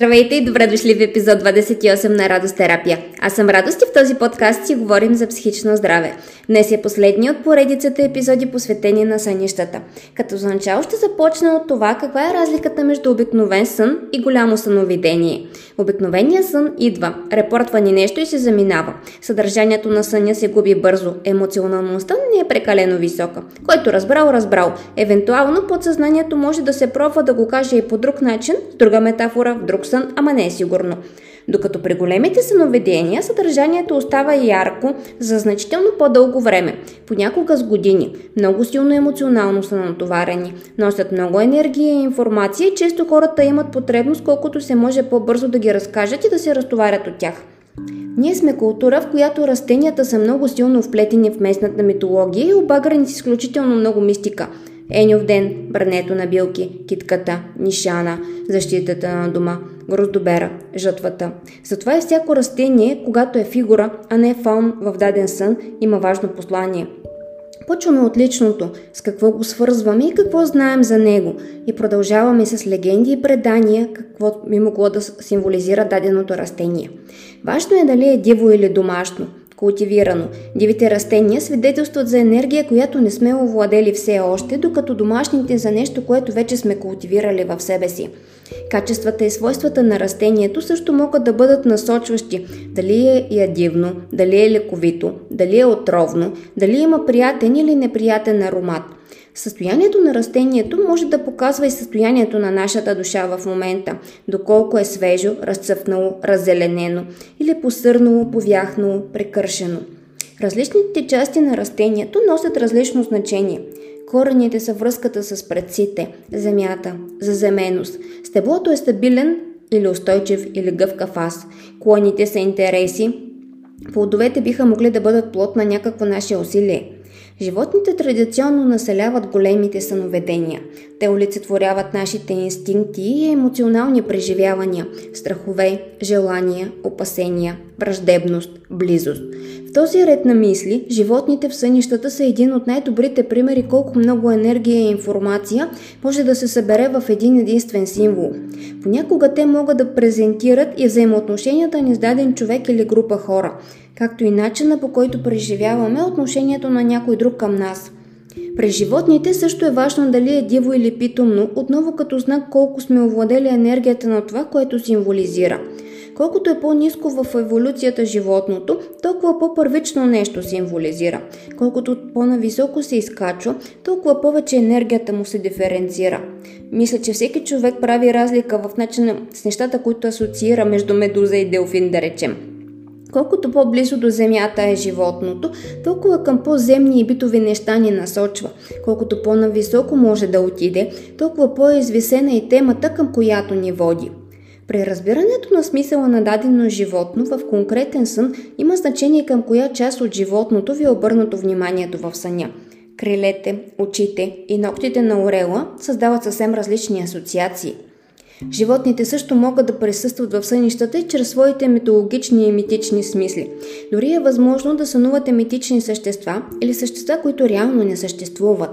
Здравейте и добре дошли в епизод 28 на Радост терапия. Аз съм Радост и в този подкаст си говорим за психично здраве. Днес е последният от поредицата епизоди посветени на сънищата. Като за начало ще започна от това каква е разликата между обикновен сън и голямо съновидение. Обикновеният сън идва, репортва ни нещо и се заминава. Съдържанието на съня се губи бързо, емоционалността не е прекалено висока. Който разбрал, разбрал. Евентуално подсъзнанието може да се пробва да го каже и по друг начин, с друга метафора, в друг сън, ама не е сигурно. Докато при големите съновидения съдържанието остава ярко за значително по-дълго време, понякога с години. Много силно емоционално са натоварени, носят много енергия и информация и често хората имат потребност колкото се може по-бързо да ги разкажат и да се разтоварят от тях. Ние сме култура, в която растенията са много силно вплетени в местната митология и обаграни с изключително много мистика. Еньов ден, брането на билки, китката, нишана, защитата на дома – гроздобера, жътвата. Затова и всяко растение, когато е фигура, а не фаун в даден сън, има важно послание. Почваме от личното, с какво го свързваме и какво знаем за него и продължаваме с легенди и предания, какво би могло да символизира даденото растение. Важно е дали е диво или домашно, култивирано. Дивите растения свидетелстват за енергия, която не сме овладели все още, докато домашните за нещо, което вече сме култивирали в себе си. Качествата и свойствата на растението също могат да бъдат насочващи. Дали е ядивно, дали е лековито, дали е отровно, дали има приятен или неприятен аромат. Състоянието на растението може да показва и състоянието на нашата душа в момента, доколко е свежо, разцъфнало, раззеленено или посърнало, повяхнало, прекършено. Различните части на растението носят различно значение. Корените са връзката с предците, земята, заземеност. Стеблото е стабилен или устойчив или гъвкав аз. Клоните са интереси. Плодовете биха могли да бъдат плод на някакво наше усилие. Животните традиционно населяват големите съноведения. Те олицетворяват нашите инстинкти и емоционални преживявания, страхове, желания, опасения, враждебност, близост. В този ред на мисли, животните в сънищата са един от най-добрите примери колко много енергия и информация може да се събере в един единствен символ. Понякога те могат да презентират и взаимоотношенията ни с даден човек или група хора, както и начина по който преживяваме отношението на някой друг към нас. При животните също е важно дали е диво или питомно, отново като знак колко сме овладели енергията на това, което символизира – Колкото е по-низко в еволюцията животното, толкова по-първично нещо символизира. Колкото по-нависоко се изкачва, толкова повече енергията му се диференцира. Мисля, че всеки човек прави разлика в начина с нещата, които асоциира между медуза и делфин, да речем. Колкото по-близо до земята е животното, толкова към по-земни и битови неща ни насочва. Колкото по-нависоко може да отиде, толкова по-извисена и темата, към която ни води. При разбирането на смисъла на дадено животно в конкретен сън има значение към коя част от животното ви е обърнато вниманието в съня. Крилете, очите и ногтите на орела създават съвсем различни асоциации. Животните също могат да присъстват в сънищата и чрез своите митологични и митични смисли. Дори е възможно да сънувате митични същества или същества, които реално не съществуват.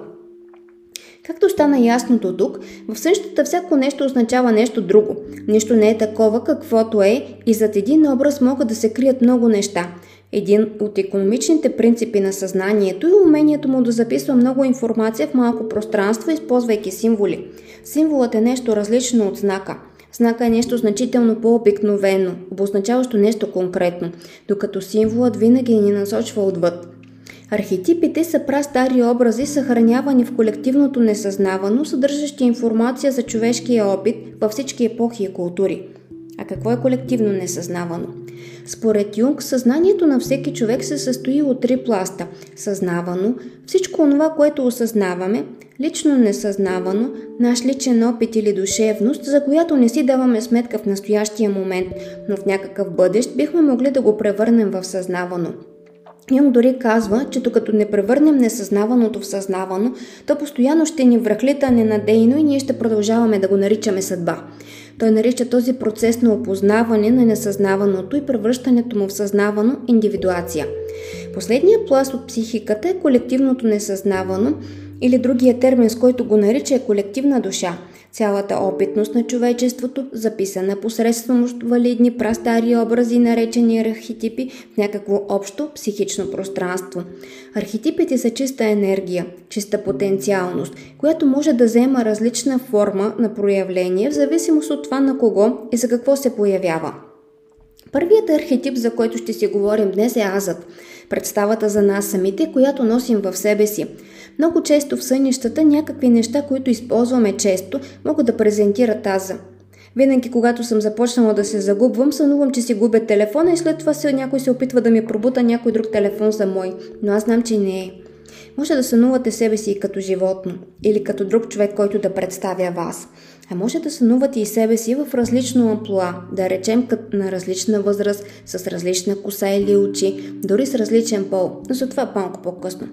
Както стана ясно до тук, в същата всяко нещо означава нещо друго. Нищо не е такова, каквото е и зад един образ могат да се крият много неща. Един от економичните принципи на съзнанието е умението му да записва много информация в малко пространство, използвайки символи. Символът е нещо различно от знака. Знака е нещо значително по-обикновено, обозначаващо нещо конкретно, докато символът винаги ни насочва отвъд. Архетипите са прастари образи, съхранявани в колективното несъзнавано, съдържащи информация за човешкия опит във всички епохи и култури. А какво е колективно несъзнавано? Според Юнг, съзнанието на всеки човек се състои от три пласта – съзнавано, всичко това, което осъзнаваме, лично несъзнавано, наш личен опит или душевност, за която не си даваме сметка в настоящия момент, но в някакъв бъдещ бихме могли да го превърнем в съзнавано – Юнг дори казва, че докато не превърнем несъзнаваното в съзнавано, то постоянно ще ни връхлита ненадейно и ние ще продължаваме да го наричаме съдба. Той нарича този процес на опознаване на несъзнаваното и превръщането му в съзнавано индивидуация. Последният пласт от психиката е колективното несъзнавано или другия термин, с който го нарича е колективна душа. Цялата опитност на човечеството, записана посредством валидни прастари образи, наречени архетипи в някакво общо психично пространство. Архетипите са чиста енергия, чиста потенциалност, която може да взема различна форма на проявление в зависимост от това на кого и за какво се появява. Първият архетип, за който ще си говорим днес е азът, представата за нас самите, която носим в себе си. Много често в сънищата някакви неща, които използваме често, могат да презентират аза. Винаги, когато съм започнала да се загубвам, сънувам, че си губя телефона и след това се, някой се опитва да ми пробута някой друг телефон за мой. Но аз знам, че не е. Може да сънувате себе си като животно или като друг човек, който да представя вас. А може да сънувате и себе си в различно амплуа, да речем на различна възраст, с различна коса или очи, дори с различен пол, но за това малко по-късно.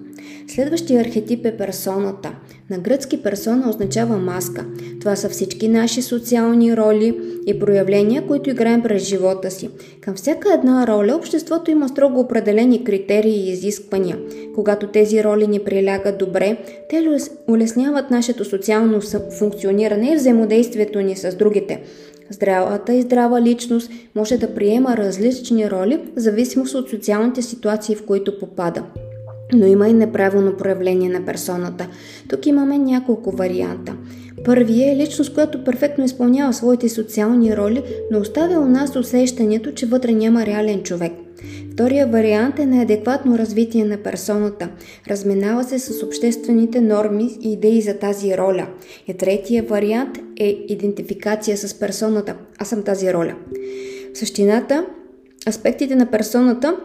Следващия архетип е персоната. На гръцки персона означава маска. Това са всички наши социални роли и проявления, които играем през живота си. Към всяка една роля обществото има строго определени критерии и изисквания. Когато тези роли ни прилягат добре, те улесняват нашето социално функциониране и взаимодействието ни с другите. Здравата и здрава личност може да приема различни роли в зависимост от социалните ситуации, в които попада. Но има и неправилно проявление на персоната. Тук имаме няколко варианта. Първият е личност, която перфектно изпълнява своите социални роли, но оставя у нас усещането, че вътре няма реален човек. Втория вариант е неадекватно развитие на персоната. Разминава се с обществените норми и идеи за тази роля. И третия вариант е идентификация с персоната. Аз съм тази роля. В същината, аспектите на персоната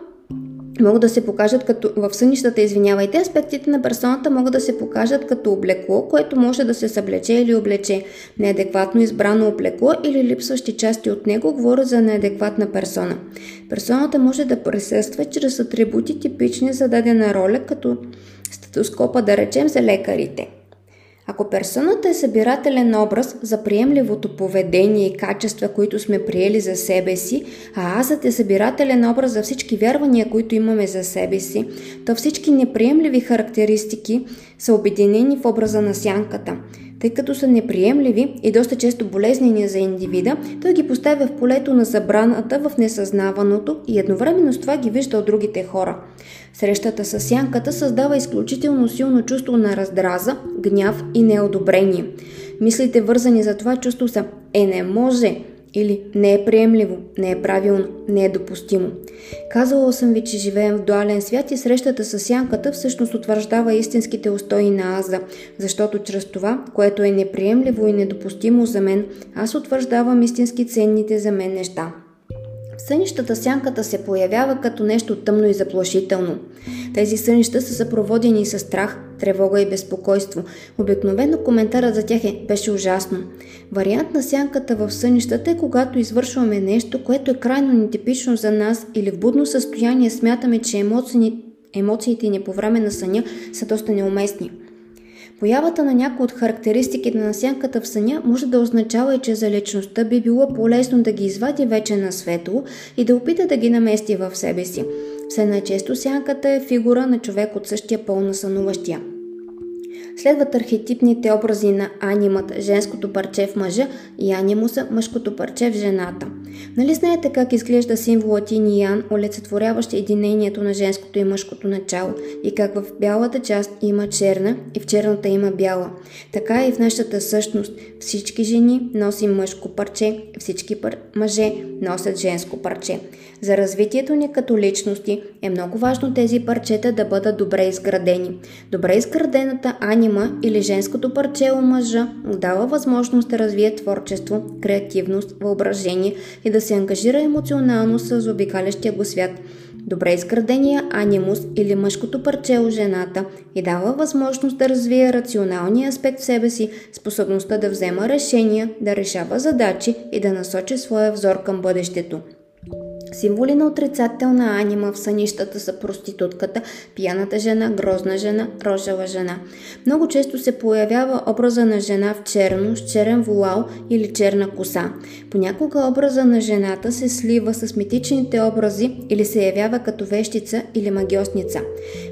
могат да се покажат като в сънищата, извинявайте, аспектите на персоната могат да се покажат като облекло, което може да се съблече или облече. Неадекватно избрано облекло или липсващи части от него говоря за неадекватна персона. Персоната може да присъства чрез атрибути типични за дадена роля, като статоскопа да речем за лекарите – ако персоната е събирателен образ за приемливото поведение и качества, които сме приели за себе си, а азът е събирателен образ за всички вярвания, които имаме за себе си, то всички неприемливи характеристики са обединени в образа на сянката. Тъй като са неприемливи и доста често болезнени за индивида, той ги поставя в полето на забраната в несъзнаваното и едновременно с това ги вижда от другите хора. Срещата с сянката създава изключително силно чувство на раздраза, гняв и неодобрение. Мислите вързани за това чувство са «е не може», или не е приемливо, не е правилно, не е допустимо. Казала съм ви, че живеем в дуален свят и срещата с сянката всъщност утвърждава истинските устои на Аза, защото чрез това, което е неприемливо и недопустимо за мен, аз утвърждавам истински ценните за мен неща сънищата сянката се появява като нещо тъмно и заплашително. Тези сънища са съпроводени с страх, тревога и безпокойство. Обикновено коментарът за тях е беше ужасно. Вариант на сянката в сънищата е когато извършваме нещо, което е крайно нетипично за нас или в будно състояние смятаме, че емоциите ни по време на съня са доста неуместни. Появата на някои от характеристиките на сянката в съня може да означава че за личността би било по-лесно да ги извади вече на светло и да опита да ги намести в себе си. Все най-често сянката е фигура на човек от същия пол на сънуващия. Следват архетипните образи на анимата, женското парче в мъжа и анимуса, мъжкото парче в жената. Нали знаете как изглежда символът Ин и Ян, олицетворяващ единението на женското и мъжкото начало и как в бялата част има черна и в черната има бяла. Така и в нашата същност всички жени носим мъжко парче, всички пар... мъже носят женско парче. За развитието ни като личности е много важно тези парчета да бъдат добре изградени. Добре изградената анима или женското парче у мъжа дава възможност да развие творчество, креативност, въображение и да се ангажира емоционално с обикалящия го свят. Добре изградения анимус или мъжкото парче у жената и дава възможност да развие рационалния аспект в себе си, способността да взема решения, да решава задачи и да насочи своя взор към бъдещето. Символи на отрицателна анима в сънищата са проститутката, пияната жена, грозна жена, рожава жена. Много често се появява образа на жена в черно, с черен вуал или черна коса. Понякога образа на жената се слива с митичните образи или се явява като вещица или магиосница.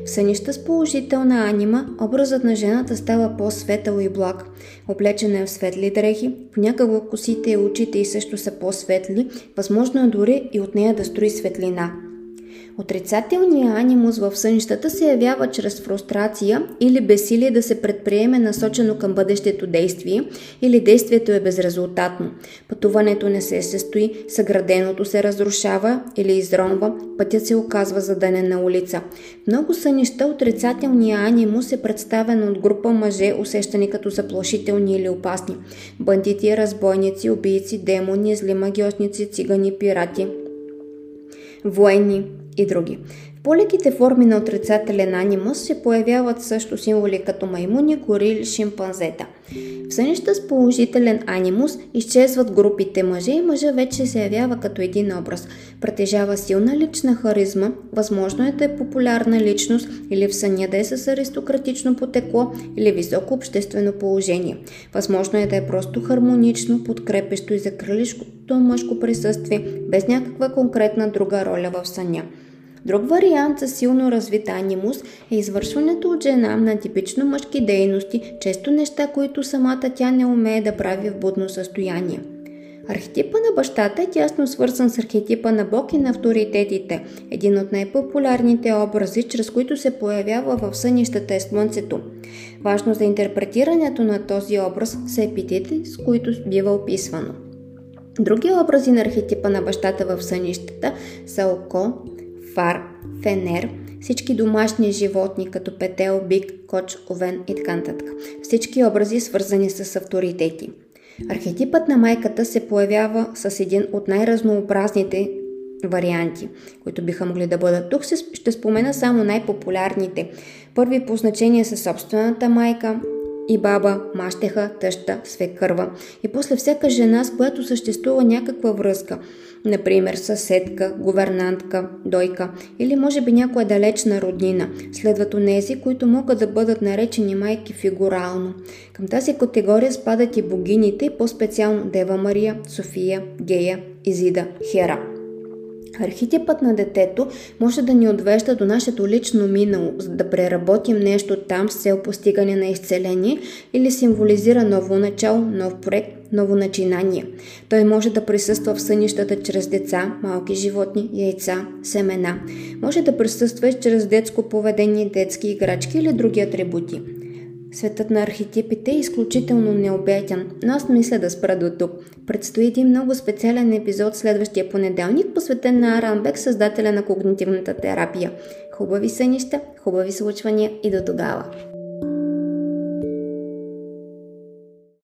В сънища с положителна анима образът на жената става по-светъл и благ. Облечена е в светли дрехи, понякога косите и очите и също са по-светли, възможно е дори и от нея да строи светлина. Отрицателният анимус в сънищата се явява чрез фрустрация или безсилие да се предприеме насочено към бъдещето действие или действието е безрезултатно. Пътуването не се състои, съграденото се разрушава или изронва, пътят се оказва задънен на улица. Много сънища отрицателният анимус е представен от група мъже, усещани като заплашителни или опасни. Бандити, разбойници, убийци, демони, зли магиосници, цигани, пирати – военни и други. По-леките форми на отрицателен анимус се появяват също символи като маймуни, горили, шимпанзета. В сънища с положителен анимус изчезват групите мъже и мъжа вече се явява като един образ. Притежава силна лична харизма, възможно е да е популярна личност или в съня да е с аристократично потекло или високо обществено положение. Възможно е да е просто хармонично, подкрепещо и закрилишкото мъжко присъствие, без някаква конкретна друга роля в съня. Друг вариант за силно развит анимус е извършването от жена на типично мъжки дейности, често неща, които самата тя не умее да прави в будно състояние. Архетипа на бащата е тясно свързан с архетипа на Бог и на авторитетите. Един от най-популярните образи, чрез които се появява в сънищата е Слънцето. Важно за интерпретирането на този образ са епитети, с които бива описвано. Други образи на архетипа на бащата в сънищата са око, фар, фенер, всички домашни животни, като петел, бик, коч, овен и нататък. Всички образи свързани с авторитети. Архетипът на майката се появява с един от най-разнообразните варианти, които биха могли да бъдат. Тук ще спомена само най-популярните. Първи по значение са собствената майка, и баба, мащеха, тъща, свекърва. И после всяка жена, с която съществува някаква връзка, например съседка, говернантка, дойка или може би някоя далечна роднина, следват онези, които могат да бъдат наречени майки фигурално. Към тази категория спадат и богините, по-специално Дева Мария, София, Гея, Изида, Хера. Архетипът на детето може да ни отвежда до нашето лично минало, за да преработим нещо там с цел постигане на изцеление или символизира ново начало, нов проект, ново начинание. Той може да присъства в сънищата чрез деца, малки животни, яйца, семена. Може да присъства чрез детско поведение, детски играчки или други атрибути. Светът на архетипите е изключително необятен, но аз мисля да спра до тук. Предстои един много специален епизод следващия понеделник, посветен на Арамбек, създателя на когнитивната терапия. Хубави сънища, хубави случвания и до тогава!